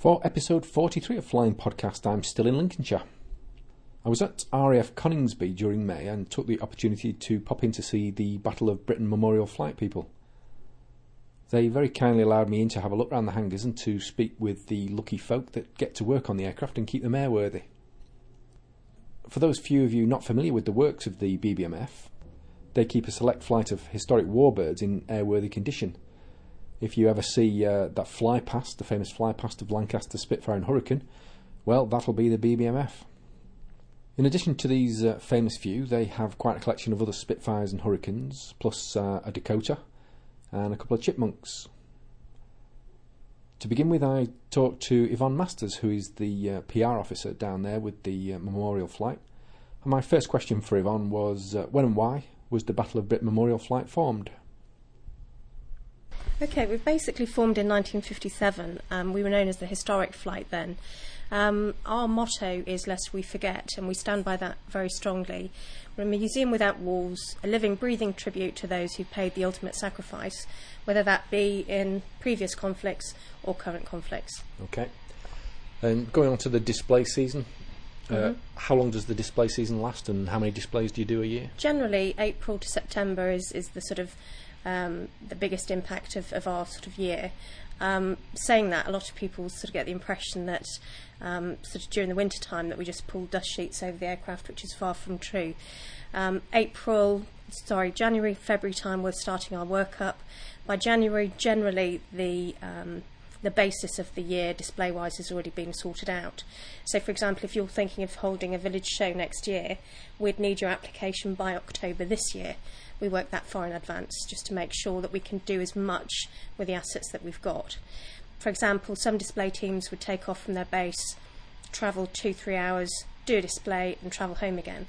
For episode 43 of Flying Podcast, I'm still in Lincolnshire. I was at RAF Coningsby during May and took the opportunity to pop in to see the Battle of Britain Memorial Flight people. They very kindly allowed me in to have a look around the hangars and to speak with the lucky folk that get to work on the aircraft and keep them airworthy. For those few of you not familiar with the works of the BBMF, they keep a select flight of historic warbirds in airworthy condition. If you ever see uh, that fly past, the famous fly past of Lancaster Spitfire and Hurricane, well, that'll be the BBMF. In addition to these uh, famous few, they have quite a collection of other Spitfires and Hurricanes, plus uh, a Dakota and a couple of Chipmunks. To begin with, I talked to Yvonne Masters, who is the uh, PR officer down there with the uh, memorial flight. And my first question for Yvonne was uh, when and why was the Battle of Britain Memorial Flight formed? Okay, we basically formed in 1957. Um, we were known as the Historic Flight then. Um, our motto is Lest We Forget, and we stand by that very strongly. We're a museum without walls, a living, breathing tribute to those who paid the ultimate sacrifice, whether that be in previous conflicts or current conflicts. Okay. And going on to the display season, uh, Mhm. how long does the display season last and how many displays do you do a year? Generally, April to September is, is the sort of um, the biggest impact of, of our sort of year. Um, saying that, a lot of people sort of get the impression that um, sort of during the winter time that we just pull dust sheets over the aircraft, which is far from true. Um, April, sorry, January, February time, we're starting our workup. By January, generally the um, the basis of the year display wise has already been sorted out. So, for example, if you're thinking of holding a village show next year, we'd need your application by October this year. We work that far in advance just to make sure that we can do as much with the assets that we've got. For example, some display teams would take off from their base, travel two, three hours, do a display, and travel home again.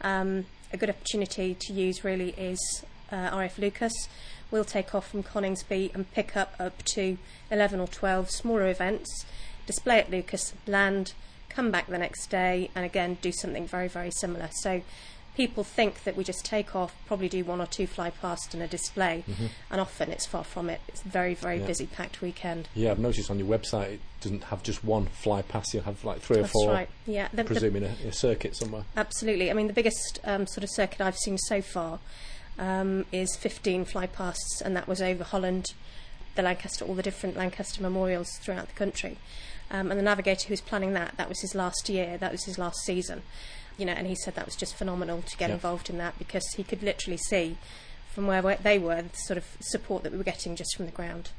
Um, a good opportunity to use really is uh, RF Leuchars. We'll take off from Coningsby and pick up up to 11 or 12 smaller events, display at Leuchars, land, come back the next day, and again do something very, very similar. So people think that we just take off, probably do one or two fly past and a display, and often it's far from it. It's a very, very Yeah. busy, packed weekend. Yeah, I've noticed on your website it doesn't have just one fly past, you have like three That's or four, right. Yeah, the, the, presuming a, a circuit somewhere. Absolutely. I mean, the biggest um, sort of circuit I've seen so far um, is 15 fly pasts, and that was over Holland, the Lancaster, all the different Lancaster memorials throughout the country. Um, and the navigator who was planning that, that was his last year, that was his last season. You know, and he said that was just phenomenal to get Yeah. involved in that because he could literally see from where they were the sort of support that we were getting just from the ground.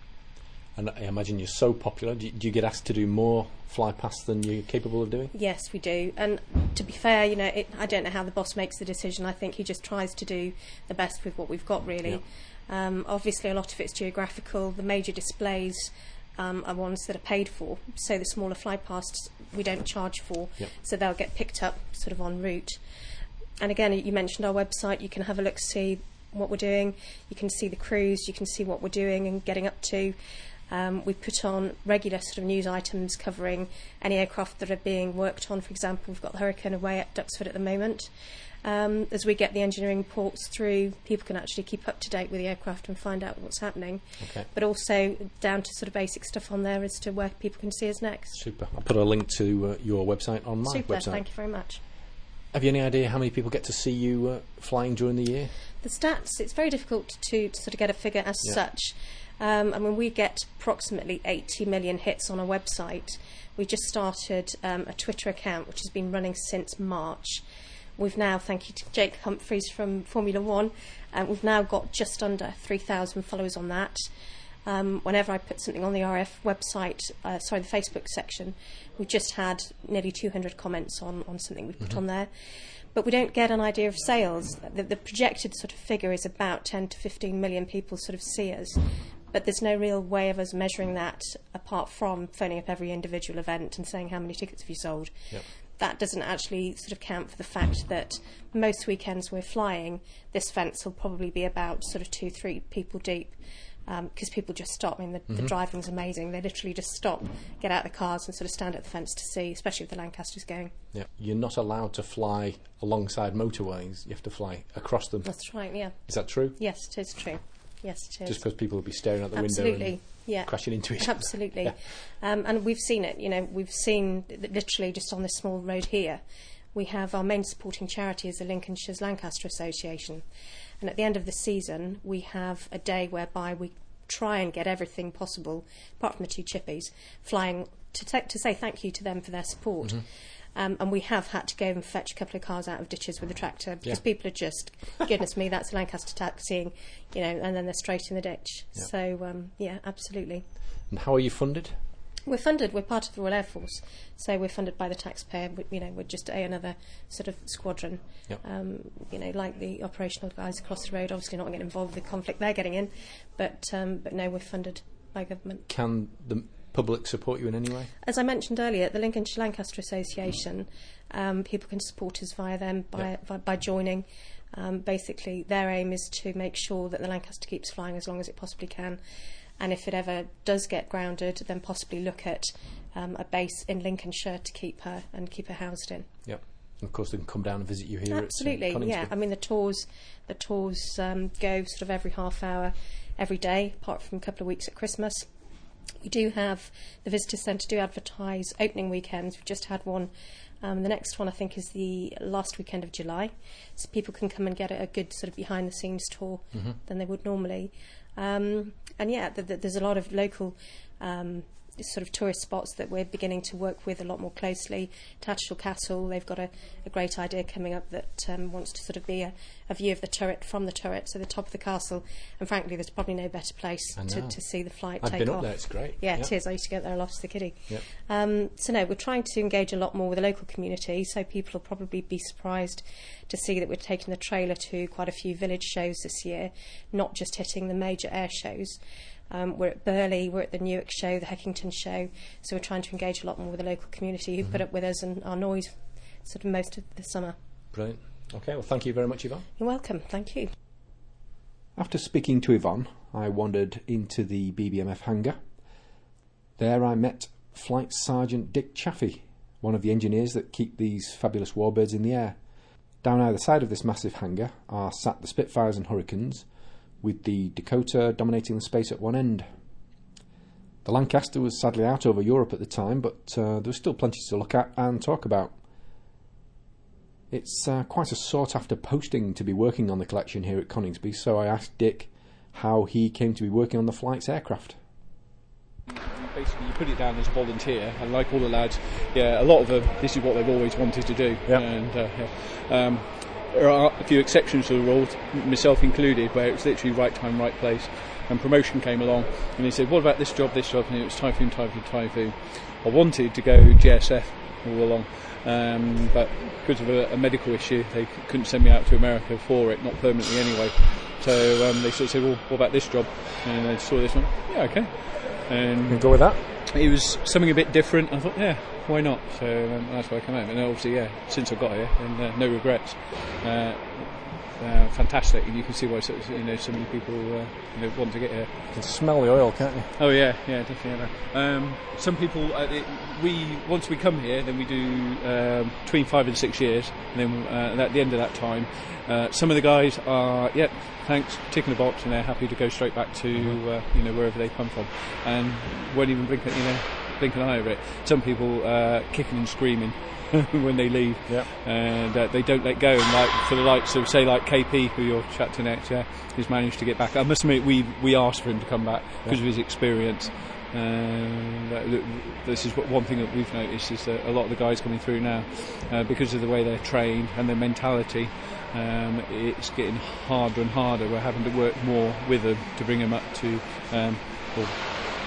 And I imagine you're so popular. Do you, do you get asked to do more fly pass than you're capable of doing? Yes, we do. And to be fair, you know, it, I don't know how the boss makes the decision. I think he just tries to do the best with what we've got, really. Um, obviously, a lot of it's geographical. The major displays um, are ones that are paid for. So the smaller flypasts we don't charge for. Yep. So they'll get picked up sort of en route. And again, you mentioned our website. You can have a look, see what we're doing. You can see the crews. You can see what we're doing and getting up to. Um, we put on regular sort of news items covering any aircraft that are being worked on. For example, we've got the Hurricane away at Duxford at the moment. Um, as we get the engineering reports through, people can actually keep up to date with the aircraft and find out what's happening. Okay, But also down to sort of basic stuff on there as to where people can see us next. super. I'll put a link to uh, your website on my Super, website. thank you very much. Have you any idea how many people get to see you uh, flying during the year? The stats, it's very difficult to, to sort of get a figure as Yeah. such. Um, I mean, we get approximately 80 million hits on our website. We just started um, a Twitter account which has been running since March. We've now, thank you to Jake Humphreys from Formula One, um, we've now got just under 3,000 followers on that. Um, whenever I put something on the RF website, uh, sorry, the Facebook section, we've just had nearly 200 comments on, on something we put on there. But we don't get an idea of sales. The, the projected sort of figure is about 10 to 15 million people sort of see us. But there's no real way of us measuring that apart from phoning up every individual event and saying how many tickets have you sold. Yep. That doesn't actually sort of count for the fact that most weekends we're flying, this fence will probably be about sort of two, three people deep um, because people just stop. I mean, the, the mm-hmm. driving's amazing. They literally just stop, get out of the cars, and sort of stand at the fence to see, especially if the Lancaster's going. Yeah, you're not allowed to fly alongside motorways. You have to fly across them. That's right, yeah. Is that true? Yes, it is true. Yes, it is. Just because people will be staring out the window. Absolutely. And, Yeah. crashing into each Absolutely. Yeah. Um, and we've seen it, you know, we've seen that literally just on this small road here, we have our main supporting charity is the Lincolnshire's Lancaster Association. And at the end of the season, we have a day whereby we try and get everything possible, apart from the two chippies, flying to, to say thank you to them for their support. Mm-hmm. Um, and we have had to go and fetch a couple of cars out of ditches with a tractor because Yeah. people are just, goodness me, that's Lancaster taxiing, you know, and then they're straight in the ditch. Yeah. So, um, yeah, absolutely. And how are you funded? We're funded. We're part of the Royal Air Force, so we're funded by the taxpayer. We, you know, we're just a, another sort of squadron. Yep. Um, you know, like the operational guys across the road. Obviously, not getting involved with the conflict they're getting in, but um, but no, we're funded by government. Can the public support you in any way? As I mentioned earlier, the Lincolnshire Lancaster Association, um, people can support us via them by, by, by joining. Um, basically, their aim is to make sure that the Lancaster keeps flying as long as it possibly can. And if it ever does get grounded, then possibly look at um, a base in Lincolnshire to keep her and keep her housed in. Yep. And of course, they can come down and visit you here Absolutely, at uh, yeah. I mean, the tours, the tours um, go sort of every half hour, every day, apart from a couple of weeks at Christmas. We do have the visitor centre do advertise opening weekends. We've just had one. Um, the next one, I think, is the last weekend of July, so people can come and get a, a good sort of behind the scenes tour Mm-hmm. than they would normally. Um, and yeah, th- th- there's a lot of local um, sort of tourist spots that we're beginning to work with a lot more closely. Tattershall Castle, they've got a, a great idea coming up that um, wants to sort of be a, a view of the turret from the turret, so the top of the castle. And frankly, there's probably no better place to, to see the flight I've take been off. up there, it's great. Yeah, Yeah. it is. I used to get there a lot as a kiddie. Yep. Um, so no, we're trying to engage a lot more with the local community. So people will probably be surprised to see that we're taking the trailer to quite a few village shows this year, not just hitting the major air shows. Um, we're at Burley, we're at the Newark show, the Heckington show. So we're trying to engage a lot more with the local community who put up with us and our noise sort of most of the summer. Brilliant. Okay, well, thank you very much, Yvonne. You're welcome. Thank you. After speaking to Yvonne, I wandered into the BBMF hangar. There I met Flight Sergeant Dick Chaffee, one of the engineers that keep these fabulous warbirds in the air. Down either side of this massive hangar are sat the Spitfires and Hurricanes, with the Dakota dominating the space at one end. The Lancaster was sadly out over Europe at the time, but uh, there was still plenty to look at and talk about. It's uh, quite a sought after posting to be working on the collection here at Coningsby, so I asked Dick how he came to be working on the flight's aircraft. basically you put it down as a volunteer and like all the lads yeah a lot of them this is what they've always wanted to do Yep. and uh, yeah. um, there are a few exceptions to the rule myself included where it was literally right time right place. And promotion came along and he said what about this job this job? And it was typhoon typhoon typhoon. I wanted to go GSF all along um, but because of a, a medical issue they couldn't send me out to America for it not permanently anyway. So um, they sort of said well what about this job? And I saw this one yeah okay. And go with that? it was something a bit different. I thought, yeah, why not? So um, that's why I came out. And obviously, yeah, since I got here, and uh, no regrets. Uh, uh, fantastic, and you can see why so, you know so many people uh, you know want to get here. You can smell the oil, can't you? Oh yeah, yeah, definitely. Um, some people, uh, it, we once we come here, then we do um, between five and six years, and then uh, at the end of that time, uh, some of the guys are, yep, thanks, ticking the box, and they're happy to go straight back to uh, you know wherever they come from, and won't even blink, you know, blink an eye over it. Some people uh, kicking and screaming. when they leave, Yep. and uh, they don't let go. And like for the likes of say like KP, who you're chat to next, yeah, who's managed to get back. I must admit, we we asked for him to come back because of his experience. That- this is what one thing that we've noticed is that a lot of the guys coming through now, uh, because of the way they're trained and their mentality, um, it's getting harder and harder. We're having to work more with them to bring them up to um, well,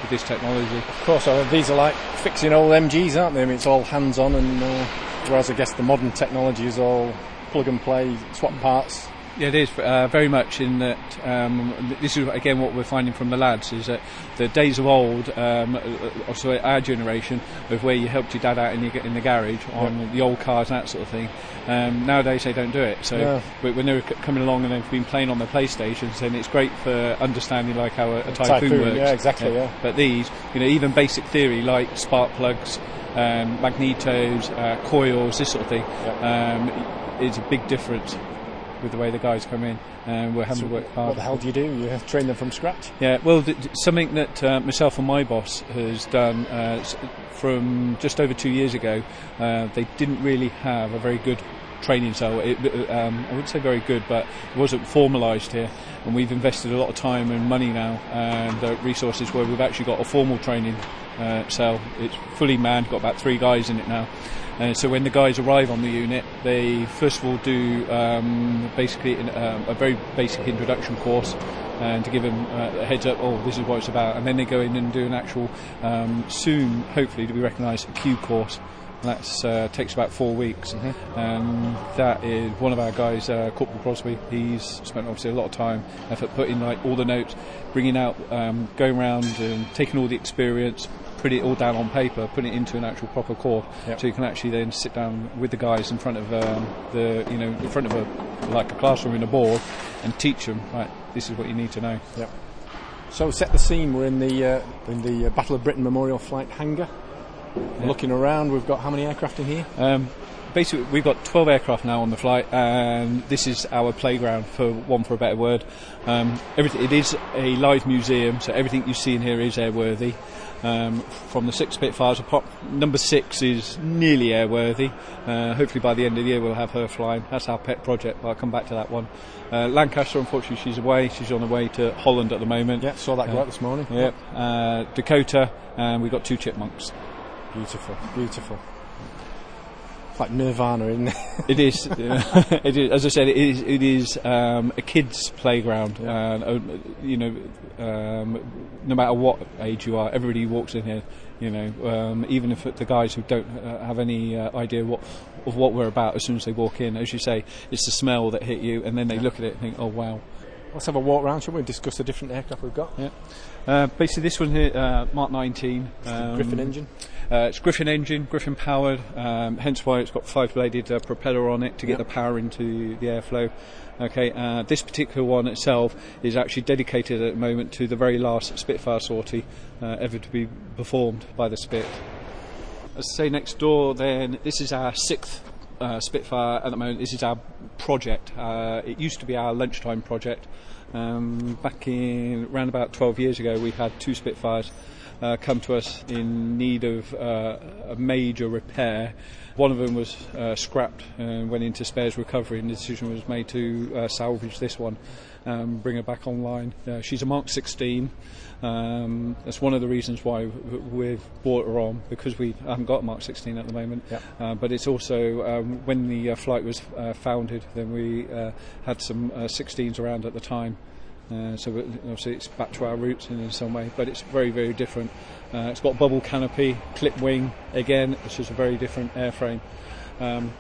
with this technology. Of course, uh, these are like fixing old MGs, aren't they? I mean, it's all hands on, and uh, whereas I guess the modern technology is all plug and play, swap parts. Yeah, it is uh, very much in that. Um, this is again what we're finding from the lads is that the days of old, um, uh, also our generation, of where you helped your dad out in, your, in the garage on the old cars and that sort of thing. Um, nowadays they don't do it. So No. when they're coming along and they've been playing on their PlayStations, then it's great for understanding like how a, a typhoon, Typhoon, works. yeah, exactly, yeah. But these, you know, even basic theory like spark plugs, um, magnetos, uh, coils, this sort of thing, um, is a big difference. With the way the guys come in, and we're having So to work hard. what the hell do you do? You have to train them from scratch? Yeah, well, th- th- something that uh, myself and my boss has done uh, from just over two years ago, uh, they didn't really have a very good training cell. It, uh, um, I wouldn't say very good, but it wasn't formalised here. And we've invested a lot of time and money now and uh, resources where we've actually got a formal training uh, cell. It's fully manned, got about three guys in it now. Uh, so when the guys arrive on the unit, they first of all do um, basically in, um, a very basic introduction course and to give them uh, a heads up, oh, this is what it's about. And then they go in and do an actual, um, soon, hopefully, to be recognised, Q course. That uh, takes about four weeks. Um, that is one of our guys, uh, Corporal Crosby. He's spent obviously a lot of time, effort, putting like all the notes, bringing out, um, going around and taking all the experience, putting it all down on paper, putting it into an actual proper course, Yep. so you can actually then sit down with the guys in front of um, the, you know, in front of a like a classroom in a board, and teach them. Right, this is what you need to know. Yep. So set the scene. We're in the uh, in the uh, Battle of Britain Memorial Flight hangar. Looking around, we've got how many aircraft in here? Um, basically, we've got 12 aircraft now on the flight, and this is our playground, for one for a better word. Um, everything, it is a live museum, so everything you see in here is airworthy. Um, from the six Spitfires, apart, number six is nearly airworthy. Uh, hopefully, by the end of the year, we'll have her flying. That's our pet project, but I'll come back to that one. Uh, Lancaster, unfortunately, she's away. She's on the way to Holland at the moment. Yeah, saw that go Yeah. out this morning. Yep. Uh, Dakota, and we've got two chipmunks. Beautiful, beautiful. It's like Nirvana, isn't it? It is. it is. As I said, it is. It is um, a kids' playground, and uh, you know, um, no matter what age you are, everybody walks in here, you know, um, even if the guys who don't uh, have any uh, idea what of what we're about, as soon as they walk in, as you say, it's the smell that hit you, and then they look at it and think, oh wow. Let's have a walk around, shall we? Discuss the different aircraft we've got. Yeah. Uh, basically, this one here, uh, Mark 19. Um, Griffon engine. Uh, it's Griffon engine, Griffon powered, um, hence why it's got five bladed uh, propeller on it to get Yep. the power into the airflow. Okay, uh, this particular one itself is actually dedicated at the moment to the very last Spitfire sortie uh, ever to be performed by the Spit. As I say next door, then this is our sixth uh, Spitfire at the moment. This is our project. Uh, it used to be our lunchtime project. Um, back in around about 12 years ago, we had two Spitfires uh, come to us in need of uh, a major repair. One of them was uh, scrapped and went into spares recovery, and the decision was made to uh, salvage this one, um, bring her back online. She's a Mark 16. Um, that's one of the reasons why we've brought her on because we haven't got a Mark 16 at the moment. Yep. Uh, but it's also um, when the uh, flight was uh, founded, then we uh, had some uh, 16s around at the time. Uh, so obviously it's back to our roots in, in some way, but it's very very different. Uh, it's got bubble canopy, clip wing again, it's just a very different airframe. Um,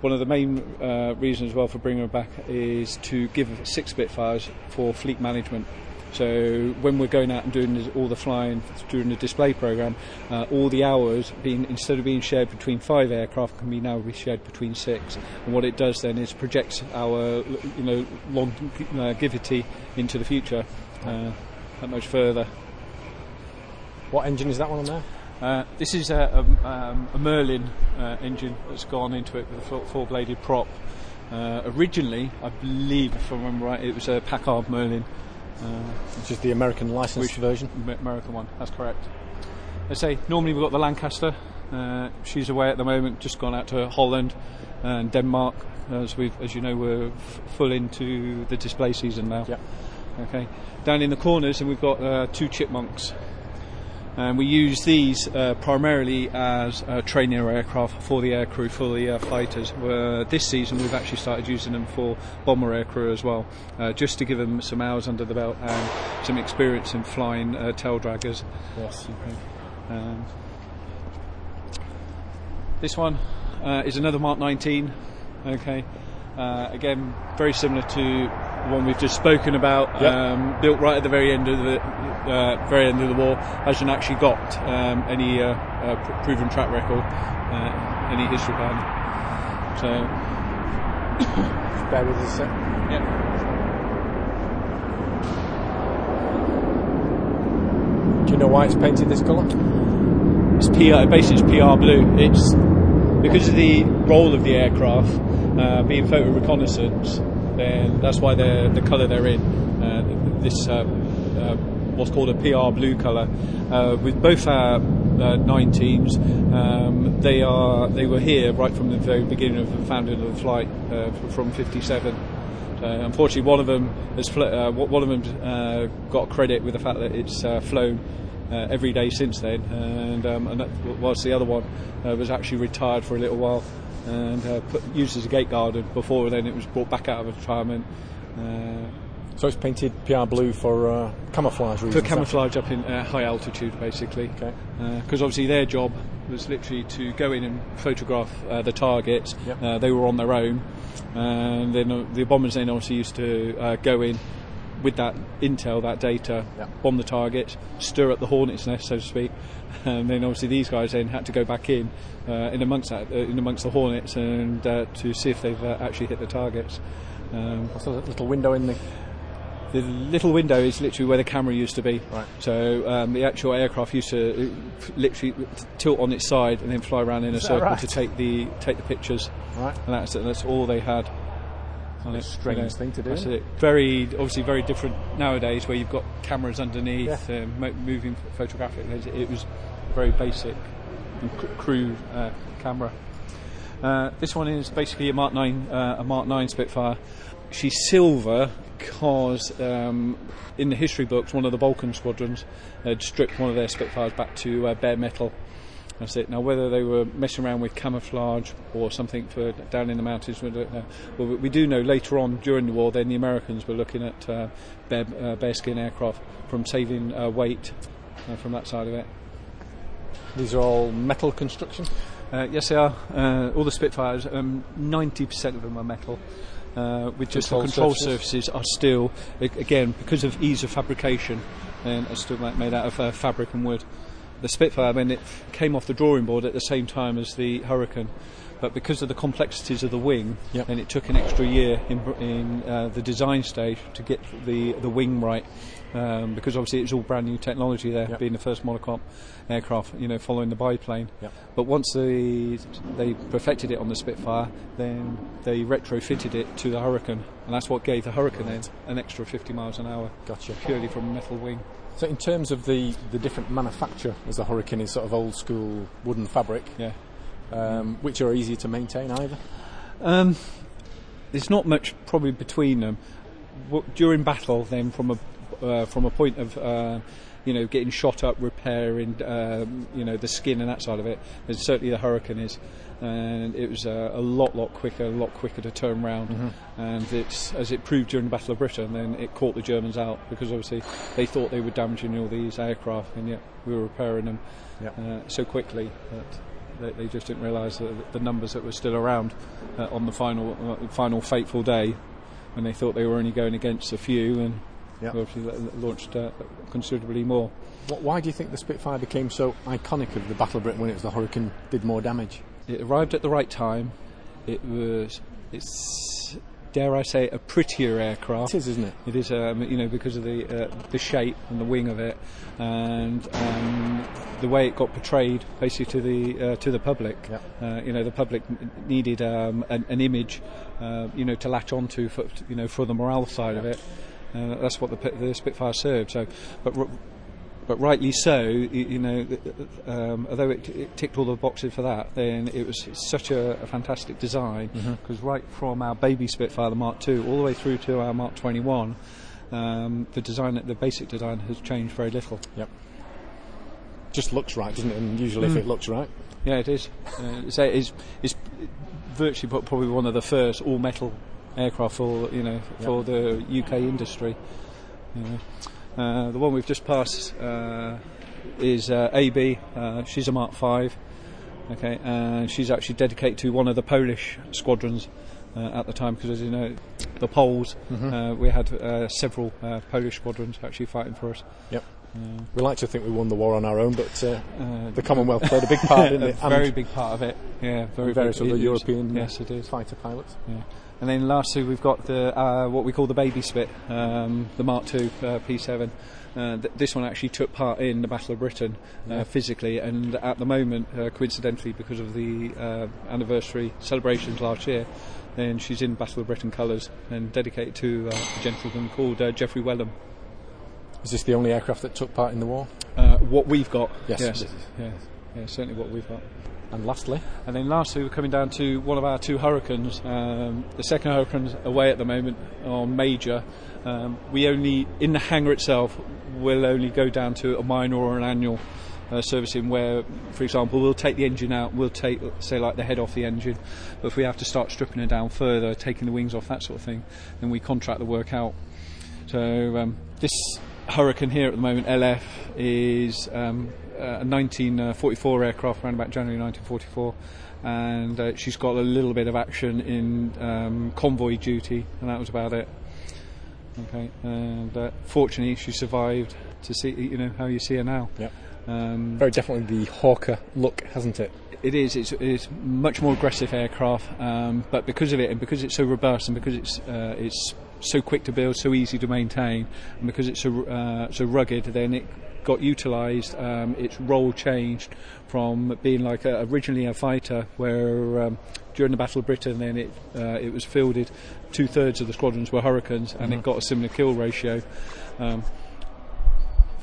one of the main uh, reasons as well for bringing her back is to give six Spitfires for fleet management. So when we're going out and doing all the flying during the display program, uh, all the hours being instead of being shared between five aircraft can be now be shared between six. And what it does then is projects our you know longevity into the future uh, that much further. What engine is that one on there? Uh, this is a, a, um, a Merlin uh, engine that's gone into it with a four- four-bladed prop. Uh, originally, I believe, if I remember right, it was a Packard Merlin, uh, Which is the American licensed Which- version. American one. That's correct. I say normally we've got the Lancaster. Uh, she's away at the moment, just gone out to Holland and Denmark. As we, as you know, we're f- full into the display season now. Yep. Okay. Down in the corners, and we've got uh, two chipmunks. And we use these uh, primarily as uh, training aircraft for the aircrew, for the uh, fighters. Where this season we've actually started using them for bomber aircrew as well, uh, just to give them some hours under the belt and some experience in flying uh, tail draggers. Yes. Um, this one uh, is another Mark 19. Okay. Uh, again, very similar to the one we've just spoken about. Yep. Um, built right at the very end of the uh, very end of the war. Hasn't actually got um, any uh, uh, proven track record, uh, any history behind. it. So, bear with us a sec. yeah. Do you know why it's painted this colour? It's PR, basically it's PR blue. It's because of the role of the aircraft. uh, being photo reconnaissance, then that's why they're the colour they're in. Uh, this uh, uh, what's called a PR blue colour. With both our nine teams, um, they are they were here right from the very beginning of the founding of the flight from '57. Uh, unfortunately, one of them has fl- uh, one of them uh, got credit with the fact that it's flown every day since then, and, um, and that, whilst the other one was actually retired for a little while and uh, put, used as a gate guard. And before then, it was brought back out of retirement. Uh, So it's painted PR blue for uh, camouflage reasons. for camouflage up in uh, high altitude, basically. Okay. Because obviously their job was literally to go in and photograph uh, the targets. Yep. Uh, they were on their own, and then uh, the bombers then obviously used to uh, go in with that intel, that data, Yep. bomb the target, stir up the hornet's nest, so to speak. And then obviously these guys then had to go back in, uh, in amongst that, uh, in amongst the hornets, and uh, to see if they've uh, actually hit the targets. Um, What's that little window in the. the little window is literally where the camera used to be. Right. So um, the actual aircraft used to uh, literally tilt on its side and then fly around in a circle right? to take the take the pictures, Right. and that's that's all they had. On it, strange thing to do, That's it. Very obviously very different nowadays, where you've got cameras underneath, Yeah. mo- moving photographic. It was very basic, and cr- crude uh, camera. Uh, this one is basically a Mark 9, uh, a Mark 9 Spitfire. She's silver because um, in the history books, one of the Balkan squadrons had stripped one of their Spitfires back to uh, bare metal. That's it. Now, whether they were messing around with camouflage or something for down in the mountains, we don't know. Well, we- do know later on during the war, then the Americans were looking at uh, bare, uh, bearskin aircraft from saving uh, weight uh, from that side of it. These are all metal construction. Uh, yes, they are. Uh, all the Spitfires, um, 90% of them are metal. Uh, with just Control the control surfaces? surfaces are still, again, because of ease of fabrication, and are still made out of uh, fabric and wood. The Spitfire, I mean, it came off the drawing board at the same time as the Hurricane, but because of the complexities of the wing, Yep. and it took an extra year in, in uh, the design stage to get the the wing right, um, because obviously it's all brand new technology there, Yep. being the first monocoque aircraft, you know, following the biplane. Yep. But once they they perfected it on the Spitfire, then they retrofitted it to the Hurricane, and that's what gave the Hurricane then an extra 50 miles an hour, Gotcha. purely from a metal wing. So, in terms of the, the different manufacture, as the Hurricane is sort of old school wooden fabric, Yeah. um, which are easier to maintain either. Um, there's not much probably between them. During battle, then from a uh, from a point of uh, you know getting shot up, repairing um, you know the skin and that side of it, And certainly the Hurricane is, and it was uh, a lot lot quicker, a lot quicker to turn round, and it's as it proved during the Battle of Britain, then it caught the Germans out because obviously they thought they were damaging all these aircraft, and yet we were repairing them Yep. uh, so quickly that they, just didn't realise the, the numbers that were still around uh, on the final uh, final fateful day when they thought they were only going against a few and Yep. obviously launched uh, considerably more. Why do you think the Spitfire became so iconic of the Battle of Britain when it was the Hurricane did more damage? It arrived at the right time. It was it's dare I say a prettier aircraft. It is, isn't it? It is, um, you know, because of the uh, the shape and the wing of it, and um, the way it got portrayed, basically to the uh, to the public. Yep. Uh, you know, the public needed um, an, an image, uh, you know, to latch onto for you know for the morale side of it. Uh, that's what the, the Spitfire served. So, but. But rightly so, you, know, um, although it, it ticked all the boxes for that, then it was such a, a fantastic design because right from our baby Spitfire, the Mark II, all the way through to our Mark 21, um, the design, the basic design has changed very little. Yep. Just looks right, doesn't it? And usually, if it looks right, Yeah, it is. Uh, so it's, it's virtually probably one of the first all metal aircraft for you know for the UK industry. You know. Uh, the one we've just passed uh, is uh, AB. Uh, she's a Mark Five. Okay, and she's actually dedicated to one of the Polish squadrons uh, at the time because, as you know, the Poles. Uh, we had uh, several uh, Polish squadrons actually fighting for us. yep. We like to think we won the war on our own, but uh, Uh, the Commonwealth played a big part, a it? very big part of it. Yeah, very various big. other It is. European Yes, it is. fighter pilots. Yeah. And then lastly, we've got the uh, what we call the baby spit, um, the Mark II uh, P7. Uh, th- this one actually took part in the Battle of Britain uh, Yeah. physically, and at the moment, uh, coincidentally, because of the uh, anniversary celebrations last year, then she's in Battle of Britain colours and dedicated to uh, a gentleman called uh, Geoffrey Wellum. Is this the only aircraft that took part in the war? Uh, what we've got, Yes, yes, this yeah, yeah, certainly what we've got. And lastly, And then lastly, we're coming down to one of our two hurricanes. Um, the second hurricane's away at the moment or major. Um, we only, in the hangar itself, will only go down to a minor or an annual uh, servicing where, for example, we'll take the engine out, we'll take, say, like the head off the engine. But if we have to start stripping it down further, taking the wings off, that sort of thing, then we contract the work out. So um, this Hurricane here at the moment, LF, is um, a 1944 aircraft, around about January 1944, and uh, she's got a little bit of action in um, convoy duty, and that was about it. Okay, and uh, fortunately, she survived to see, you know, how you see her now. Yep. Um, very definitely the Hawker look, hasn't it? it is. It's, it's much more aggressive aircraft, um, but because of it, and because it's so robust, and because it's uh, it's so quick to build, so easy to maintain, and because it's so uh, so rugged, then it got utilised. Um, its role changed from being like a, originally a fighter, where um, during the Battle of Britain, then it uh, it was fielded. Two thirds of the squadrons were Hurricanes, and it got a similar kill ratio. Um,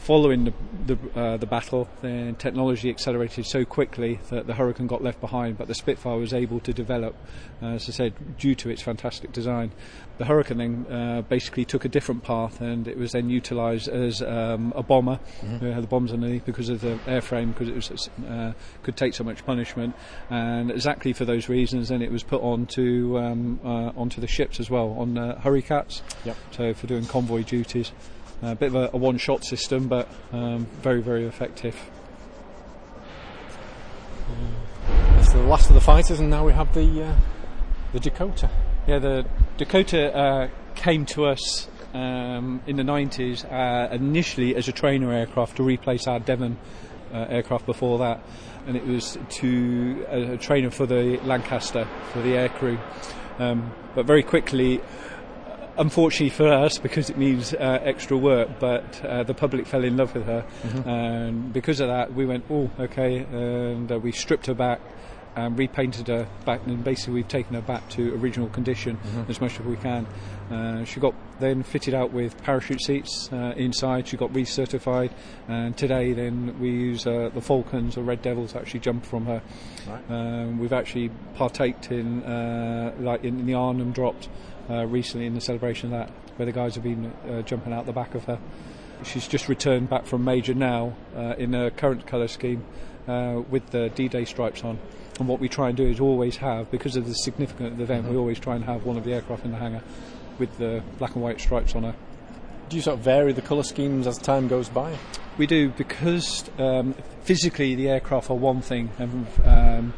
following the the, uh, the battle, then technology accelerated so quickly that the Hurricane got left behind, but the Spitfire was able to develop, uh, as I said, due to its fantastic design. The Hurricane then uh, basically took a different path, and it was then utilised as um, a bomber. It had the bombs underneath because of the airframe, because it was, uh, could take so much punishment, and exactly for those reasons, then it was put onto um, uh, onto the ships as well on uh, Hurricanes. Yep. So for doing convoy duties. A bit of a, a one-shot system, but um, very, very effective. That's the last of the fighters, and now we have the uh, the Dakota. Yeah, the Dakota uh, came to us um, in the 90s uh, initially as a trainer aircraft to replace our Devon uh, aircraft before that, and it was to a, a trainer for the Lancaster for the aircrew. Um, but very quickly, unfortunately for us, because it means uh, extra work, but uh, the public fell in love with her, and because of that, we went, oh, okay, and uh, we stripped her back. And repainted her back, and basically we've taken her back to original condition as much as we can. Uh, she got then fitted out with parachute seats uh, inside. She got recertified, and today then we use uh, the Falcons or Red Devils actually jump from her. Right. Um, we've actually partaked in uh, like in, in the Arnhem dropped uh, recently in the celebration of that, where the guys have been uh, jumping out the back of her. She's just returned back from Major now uh, in her current colour scheme uh, with the D-Day stripes on. And what we try and do is always have, because of the significance of the event, we always try and have one of the aircraft in the hangar with the black and white stripes on her. Do you sort of vary the colour schemes as time goes by? We do because um, physically the aircraft are one thing, and um,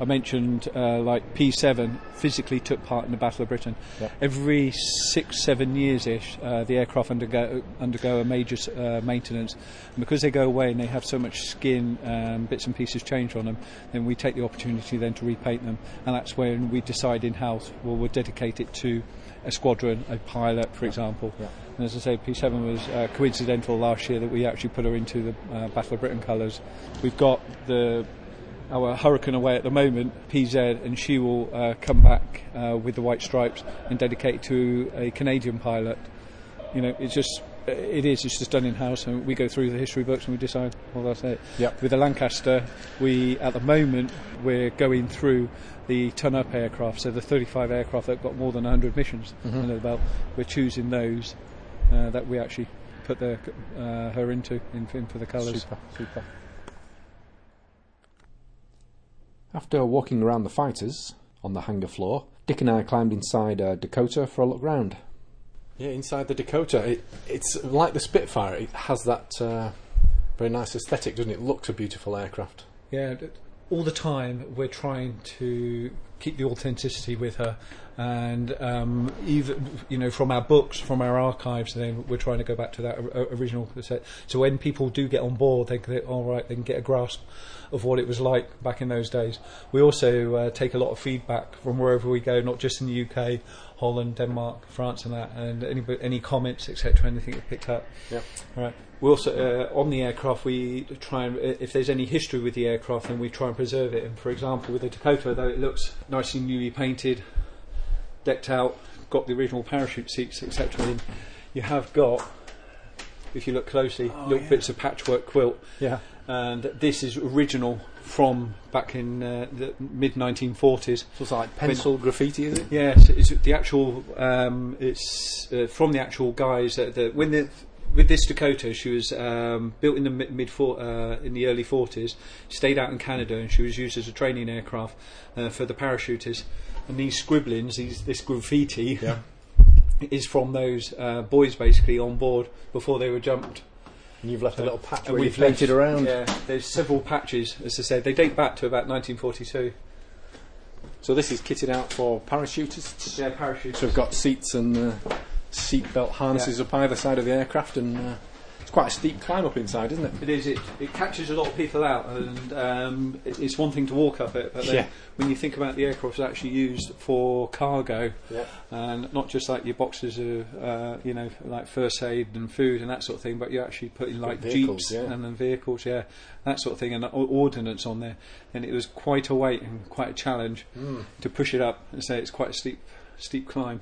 I mentioned uh, like P7 physically took part in the Battle of Britain. Yep. Every six, seven years ish, uh, the aircraft undergo undergo a major uh, maintenance, and because they go away and they have so much skin, um, bits and pieces change on them, then we take the opportunity then to repaint them, and that's when we decide in house. Well, we'll dedicate it to a squadron, a pilot, for example. Yeah. And as I say, P7 was uh, coincidental last year that we actually put her into the uh, Battle of Britain colours. We've got the our Hurricane away at the moment, PZ, and she will uh, come back uh, with the white stripes and dedicate to a Canadian pilot. You know, it's just it is. It's just done in house, and we go through the history books and we decide. Well, that's it. Yep. With the Lancaster, we at the moment we're going through the ton-up aircraft, so the 35 aircraft that got more than 100 missions under the belt. We're choosing those uh, that we actually put the, uh, her into in, in for the colours. Super, super. After walking around the fighters on the hangar floor, Dick and I climbed inside a Dakota for a look round. Yeah, inside the Dakota, it, it's like the Spitfire. It has that uh, very nice aesthetic, doesn't it? It looks a beautiful aircraft. Yeah, all the time we're trying to keep the authenticity with her, and um, even you know from our books, from our archives, then we're trying to go back to that original set. So when people do get on board, they can all right, they can get a grasp of what it was like back in those days. We also uh, take a lot of feedback from wherever we go, not just in the UK, Holland, Denmark, France, and that, and any any comments, etc., anything that picked up. Yeah. Right. We also uh, on the aircraft we try and if there's any history with the aircraft, then we try and preserve it. And for example, with the Dakota, though it looks nicely newly painted, decked out, got the original parachute seats, etc. in. You have got, if you look closely, Oh, little yeah. bits of patchwork quilt, Yeah. And this is original from back in uh, the mid 1940s. So it's like pencil graffiti, is it? Yes, it's the actual. Um, it's uh, from the actual guys that, that when the with this Dakota, she was um, built in the mid, uh, in the early forties. Stayed out in Canada, and she was used as a training aircraft uh, for the parachuters. And these scribblings, these this graffiti, Yeah. is from those uh, boys basically on board before they were jumped. And you've left a little patch And where you've left- around. Yeah, there's several patches, as I said. They date back to about 1942. So this is kitted out for parachutists. Yeah, parachutes. So we've got seats and uh, seat belt harnesses up either side of the aircraft, and uh, it's quite a steep climb up inside, isn't it? It is. It, it catches a lot of people out, and um, it, it's one thing to walk up it, but then Yeah. when you think about the aircraft, it's actually used for cargo, Yeah. and not just like your boxes of, uh, you know, like first aid and food and that sort of thing, but you're actually putting like Vehicles, jeeps yeah. and then vehicles, yeah, that sort of thing, and ordnance on there, and it was quite a weight and quite a challenge Mm. to push it up and say it's quite a steep, steep climb.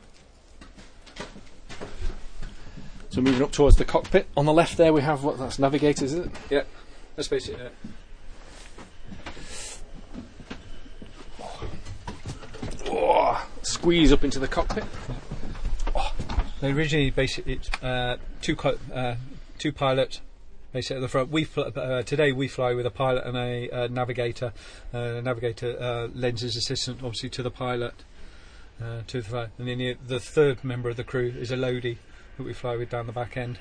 So moving up towards the cockpit, on the left there we have what that's navigators, is it? Yeah, that's basically it. Oh, squeeze up into the cockpit. They originally basically it's uh, two co- uh, two pilots basically at the front. We fl- uh, today we fly with a pilot and a uh, navigator. Uh, the navigator uh, lends his assistant obviously to the pilot uh, to the fly. and then the, the third member of the crew is a loadie that we fly with down the back end.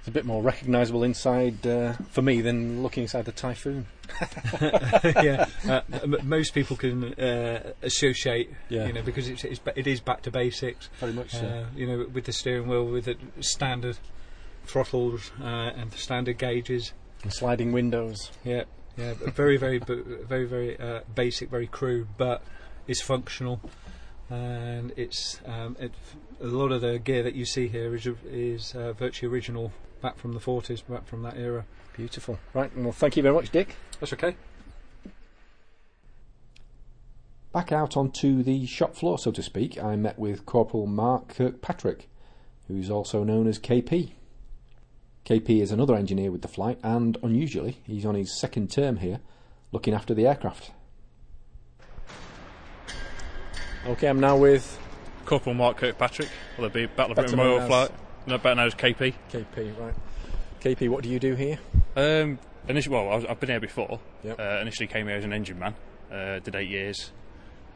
It's a bit more recognisable inside uh, for me than looking inside the Typhoon. yeah, uh, m- most people can uh, associate, Yeah. you know, because it's, it's it is back to basics. Very much Uh, you know, with the steering wheel, with the standard throttles uh, and the standard gauges. And sliding windows. Yeah, yeah, very, very, very, very uh, basic, very crude, but it's functional, and it's um, it, a lot of the gear that you see here is is uh, virtually original, back from the 40s, back from that era. Beautiful. Right, well, thank you very much, Dick. That's okay. Back out onto the shop floor, so to speak, I met with Corporal Mark Kirkpatrick, who's also known as KP. KP is another engineer with the flight, and unusually, he's on his second term here, looking after the aircraft. Okay, I'm now with Corporal Mark Kirkpatrick, Will there be Battle of Britain Memorial Flight. No, better known as KP. KP, right. KP, what do you do here? Um, initially, well, I was, I've been here before. Yep. Uh, initially came here as an engine man. Uh, did eight years.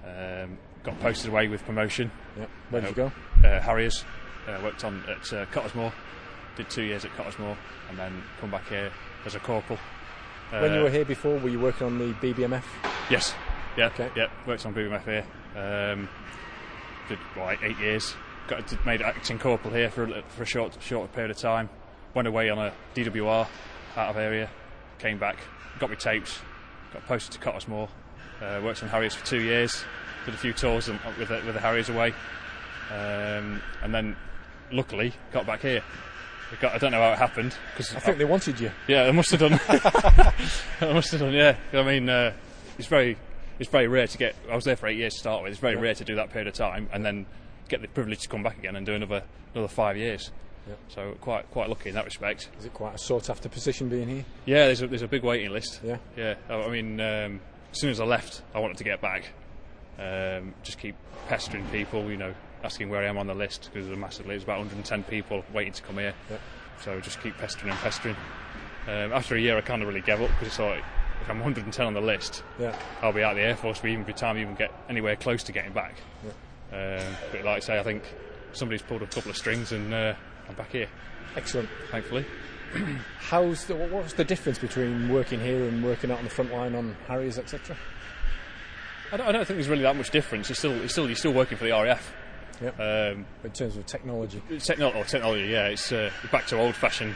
Um, got posted away with promotion. Yep. Where did you go? Uh, Harriers. Uh, worked on at uh, Cottesmore. Did two years at Cottesmore, and then come back here as a corporal. when you Uh, were here before, were you working on the BBMF? Yes. Yeah. Okay. Yeah. Worked on BBMF here. Um, did well, like eight years. Got made acting corporal here for a, for a short short period of time. Went away on a DWR out of area. Came back. Got me tapes. Got posted to Cottesmore. Uh, worked on Harriers for two years. Did a few tours on- with the, with the Harriers away. Um, and then, luckily, got back here. I Got, I don't know how it happened because I think they wanted you. yeah, I must have done. I must have done. Yeah, I mean, uh, it's very, it's very rare to get. I was there for eight years to start with. It's very Yeah. rare to do that period of time and then get the privilege to come back again and do another another five years. Yeah. So quite quite lucky in that respect. Is it quite a sought after position being here? Yeah, there's a, there's a big waiting list. Yeah. Yeah, I I mean, um, as soon as I left, I wanted to get back. Um, just keep pestering people, you know, asking where I am on the list because there's a massive list, there's about 110 people waiting to come here. Yep. So just keep pestering and pestering. Um, after a year, I kind of really gave up because it's like if I'm 110 on the list, Yeah. I'll be out of the air force even by the time I even get anywhere close to getting back. Um, but like I say, I think somebody's pulled a couple of strings and uh, I'm back here, Excellent. thankfully. How's the, what's the difference between working here and working out on the front line on Harriers, etc.? I don't, I don't think there's really that much difference. You're still, you're still, you're still working for the RAF. Yep. Um, In terms of technology. technology, or technology, yeah, it's uh, back to old-fashioned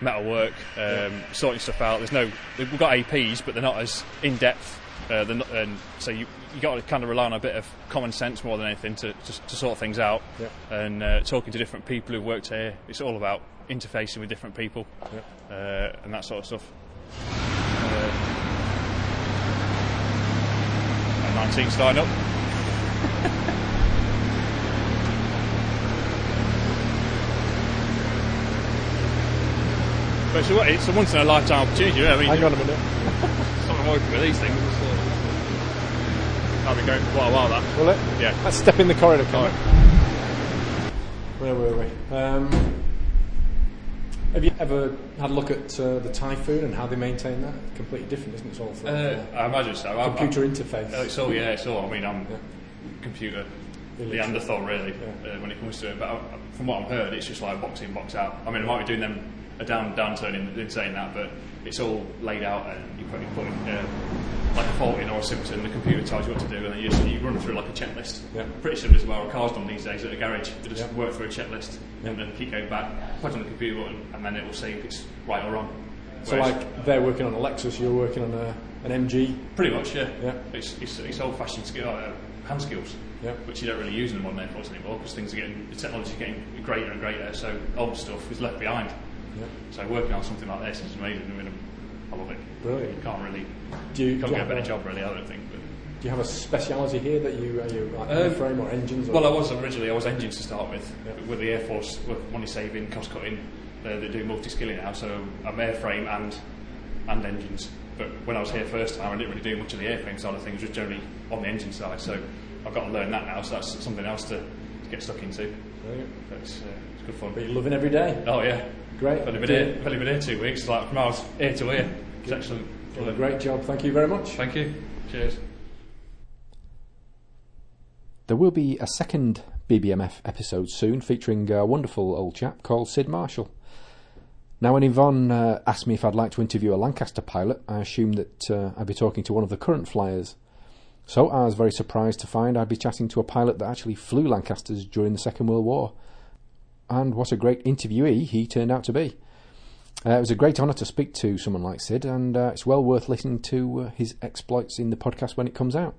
metal work, um, sorting stuff out. There's no, we've got APs, but they're not as in-depth. Uh, not, and so you you got to kind of rely on a bit of common sense more than anything to to, to sort things out. Yep. And uh, talking to different people who've worked here, it's all about interfacing with different people Yep. uh, and that sort of stuff. Uh, 19 starting up. But it's a, it's once in a lifetime opportunity. Yeah? I mean, Hang on a minute. someone working with these things. It's, uh, that'll be going for quite a while. That. Will it? Yeah. Let's step in the corridor, can All we? right. Where were we? Um, have you ever had a look at uh, the Typhoon and how they maintain that? Completely different, isn't it? It's all of, Uh, I imagine so. Computer I'm- interface. Uh, it's all yeah, it's all. I mean, I'm Yeah. computer. Neanderthal really Yeah. uh, when it comes to it. But I, from what I've heard, it's just like box in, box out. I mean, I might be doing them a down downturn in, in saying that, but it's all laid out and you put, you put uh, like a fault in or a symptom, the computer tells you what to do, and then you, just, you run through like a checklist. Yeah. Pretty similar to what our cars done these days at a garage. They just Yeah. work through a checklist and then keep going back, push on the computer button, and then it will say if it's right or wrong. So, Whereas- like, they're working on a Lexus, you're working on a, an MG. Pretty much, yeah. Yeah. It's, it's, it's old-fashioned skill, uh, hand skills, Yeah. which you don't really use in the modern airports anymore because things are getting, the technology is getting greater and greater. So old stuff is left behind. Yeah. So working on something like this is amazing. I mean, I love it. Brilliant. You can't really, Do you, can't you get a better a, job really. I don't think. But, Do you have a speciality here that you are you like Um, frame or engines? Or well, I was originally I was engines to start with. Yeah. With the Air Force, with money saving, cost cutting, they they do multi-skilling now. So I'm airframe and and engines. But when I was here first time, I didn't really do much of the airframe side of things. Just generally on the engine side. So I've got to learn that now. So that's something else to, to get stuck into. Brilliant. Uh, it's good fun. But you're loving every day. Oh yeah, Great. I've only been here, I've only been here two weeks. Like from I was here to here. It's excellent. Doing a great job. Thank you very much. Thank you. Cheers. There will be a second BBMF episode soon featuring a wonderful old chap called Sid Marshall. Now, when Yvonne uh, asked me if I'd like to interview a Lancaster pilot, I assumed that uh, I'd be talking to one of the current flyers. So I was very surprised to find I'd be chatting to a pilot that actually flew Lancasters during the Second World War. And what a great interviewee he turned out to be. Uh, it was a great honour to speak to someone like Sid, and uh, it's well worth listening to uh, his exploits in the podcast when it comes out.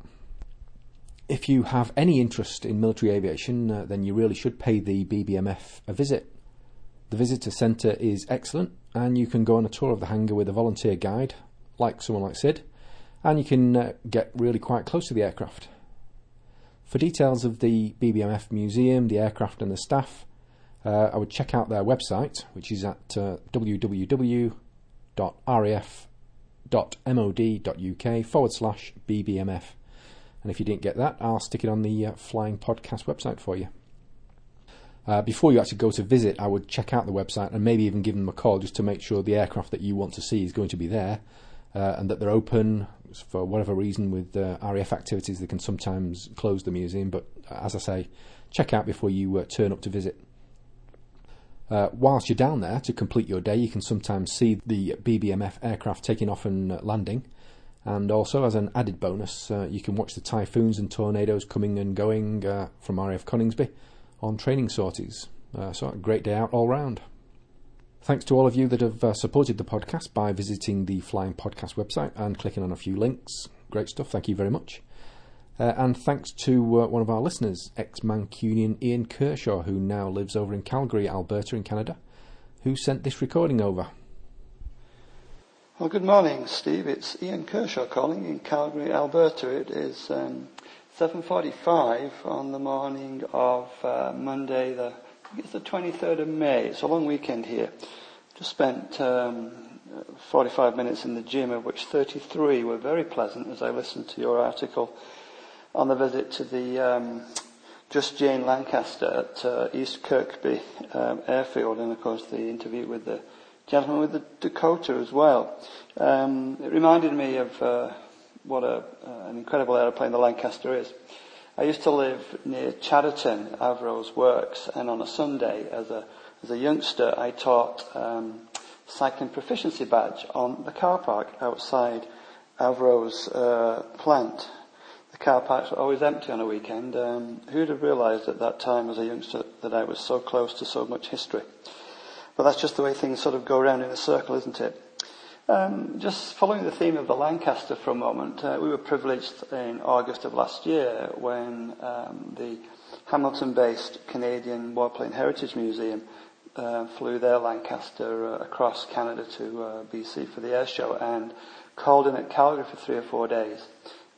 If you have any interest in military aviation, uh, then you really should pay the BBMF a visit. The visitor centre is excellent, and you can go on a tour of the hangar with a volunteer guide, like someone like Sid, and you can uh, get really quite close to the aircraft. For details of the BBMF museum, the aircraft, and the staff, uh, I would check out their website, which is at uh, www.raf.mod.uk forward slash BBMF. And if you didn't get that, I'll stick it on the uh, Flying Podcast website for you. Uh, before you actually go to visit, I would check out the website and maybe even give them a call just to make sure the aircraft that you want to see is going to be there uh, and that they're open. For whatever reason, with uh, RAF activities, they can sometimes close the museum. But as I say, check out before you uh, turn up to visit. Uh, whilst you're down there to complete your day, you can sometimes see the BBMF aircraft taking off and uh, landing. And also, as an added bonus, uh, you can watch the typhoons and tornadoes coming and going uh, from RAF Coningsby on training sorties. Uh, so, a great day out all round. Thanks to all of you that have supported the podcast by visiting the Flying Podcast website and clicking on a few links. Great stuff, thank you very much. Uh, and thanks to uh, one of our listeners, ex Mancunian Ian Kershaw, who now lives over in Calgary, Alberta, in Canada, who sent this recording over. Well, good morning, Steve. It's Ian Kershaw calling in Calgary, Alberta. It is um, 7.45 on the morning of uh, Monday, the, it's the 23rd of May. It's a long weekend here. Just spent um, 45 minutes in the gym, of which 33 were very pleasant as I listened to your article on the visit to the um, Just Jane Lancaster at uh, East Kirkby um, airfield, and of course the interview with the gentleman with the Dakota as well. Um, it reminded me of uh, what a, uh, an incredible aeroplane the Lancaster is. I used to live near Chadderton, Avro's works, and on a Sunday, as a as a youngster, I taught um, cycling proficiency badge on the car park outside Avro's uh, plant. The car parks were always empty on a weekend. Um, who'd have realised at that time as a youngster that I was so close to so much history? But that's just the way things sort of go around in a circle, isn't it? Um, just following the theme of the Lancaster for a moment, uh, we were privileged in August of last year when um, the Hamilton-based Canadian Warplane Heritage Museum uh, flew their Lancaster uh, across Canada to uh, BC for the air show and called in at Calgary for three or four days.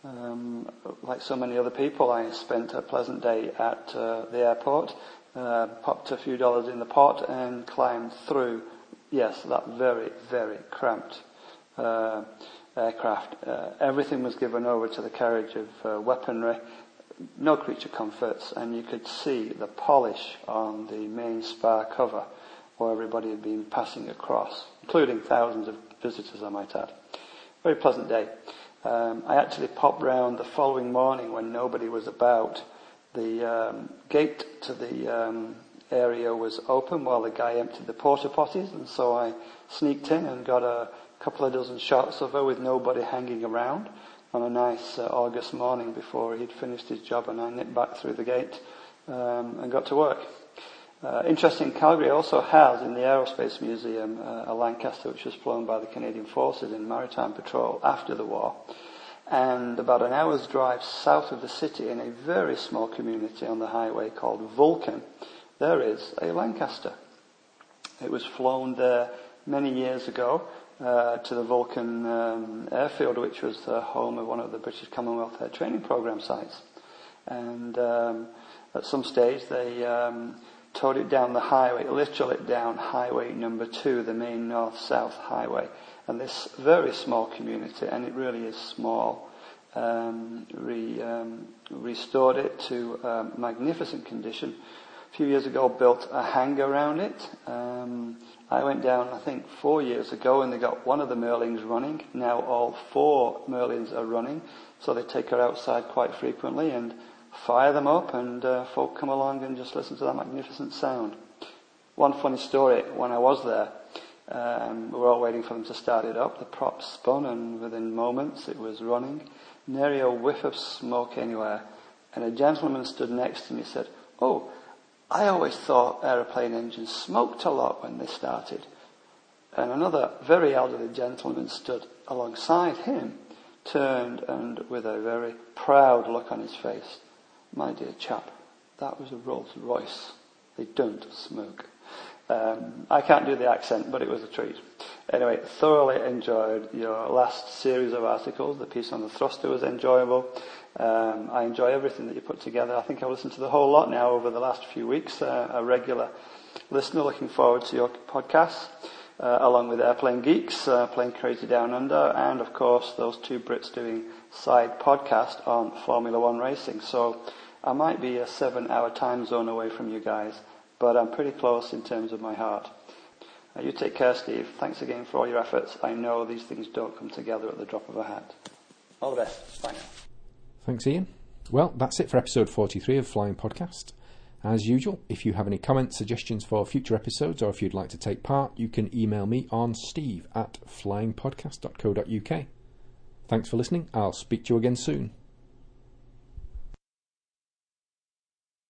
Um, like so many other people, I spent a pleasant day at uh, the airport, uh, popped a few dollars in the pot, and climbed through yes, that very, very cramped uh, aircraft. Uh, everything was given over to the carriage of uh, weaponry, no creature comforts, and you could see the polish on the main spar cover where everybody had been passing across, including thousands of visitors, I might add. Very pleasant day. Um, I actually popped round the following morning when nobody was about. The um, gate to the um, area was open while the guy emptied the porta potties, and so I sneaked in and got a couple of dozen shots of her with nobody hanging around on a nice uh, August morning before he'd finished his job, and I nipped back through the gate um, and got to work. Uh, interesting, Calgary also has in the Aerospace Museum uh, a Lancaster which was flown by the Canadian Forces in maritime patrol after the war. And about an hour's drive south of the city in a very small community on the highway called Vulcan, there is a Lancaster. It was flown there many years ago uh, to the Vulcan um, airfield, which was the home of one of the British Commonwealth Air Training Programme sites. And um, at some stage, they um, towed it down the highway, literally down highway number two, the main north-south highway. And this very small community, and it really is small, um, re, um, restored it to um, magnificent condition. A few years ago, built a hangar around it. Um, I went down, I think, four years ago, and they got one of the Merlins running. Now all four Merlins are running, so they take her outside quite frequently and fire them up, and uh, folk come along and just listen to that magnificent sound. One funny story: when I was there, um, we were all waiting for them to start it up. The prop spun, and within moments it was running. Nary a whiff of smoke anywhere. And a gentleman stood next to me and said, "Oh." I always thought aeroplane engines smoked a lot when they started. And another very elderly gentleman stood alongside him, turned and with a very proud look on his face, my dear chap, that was a Rolls Royce. They don't smoke. Um, I can't do the accent, but it was a treat. Anyway, thoroughly enjoyed your last series of articles. The piece on the thruster was enjoyable. Um, I enjoy everything that you put together. I think I've listened to the whole lot now over the last few weeks. Uh, a regular listener, looking forward to your podcasts, uh, along with Airplane Geeks, uh, Plane Crazy Down Under, and of course those two Brits doing Sidepodcast on Formula One racing. So I might be a seven-hour time zone away from you guys, but I'm pretty close in terms of my heart. Uh, you take care, Steve. Thanks again for all your efforts. I know these things don't come together at the drop of a hat. All the best. Bye now. Thanks, Ian. Well, that's it for episode 43 of Flying Podcast. As usual, if you have any comments, suggestions for future episodes, or if you'd like to take part, you can email me on steve at flyingpodcast.co.uk. Thanks for listening. I'll speak to you again soon.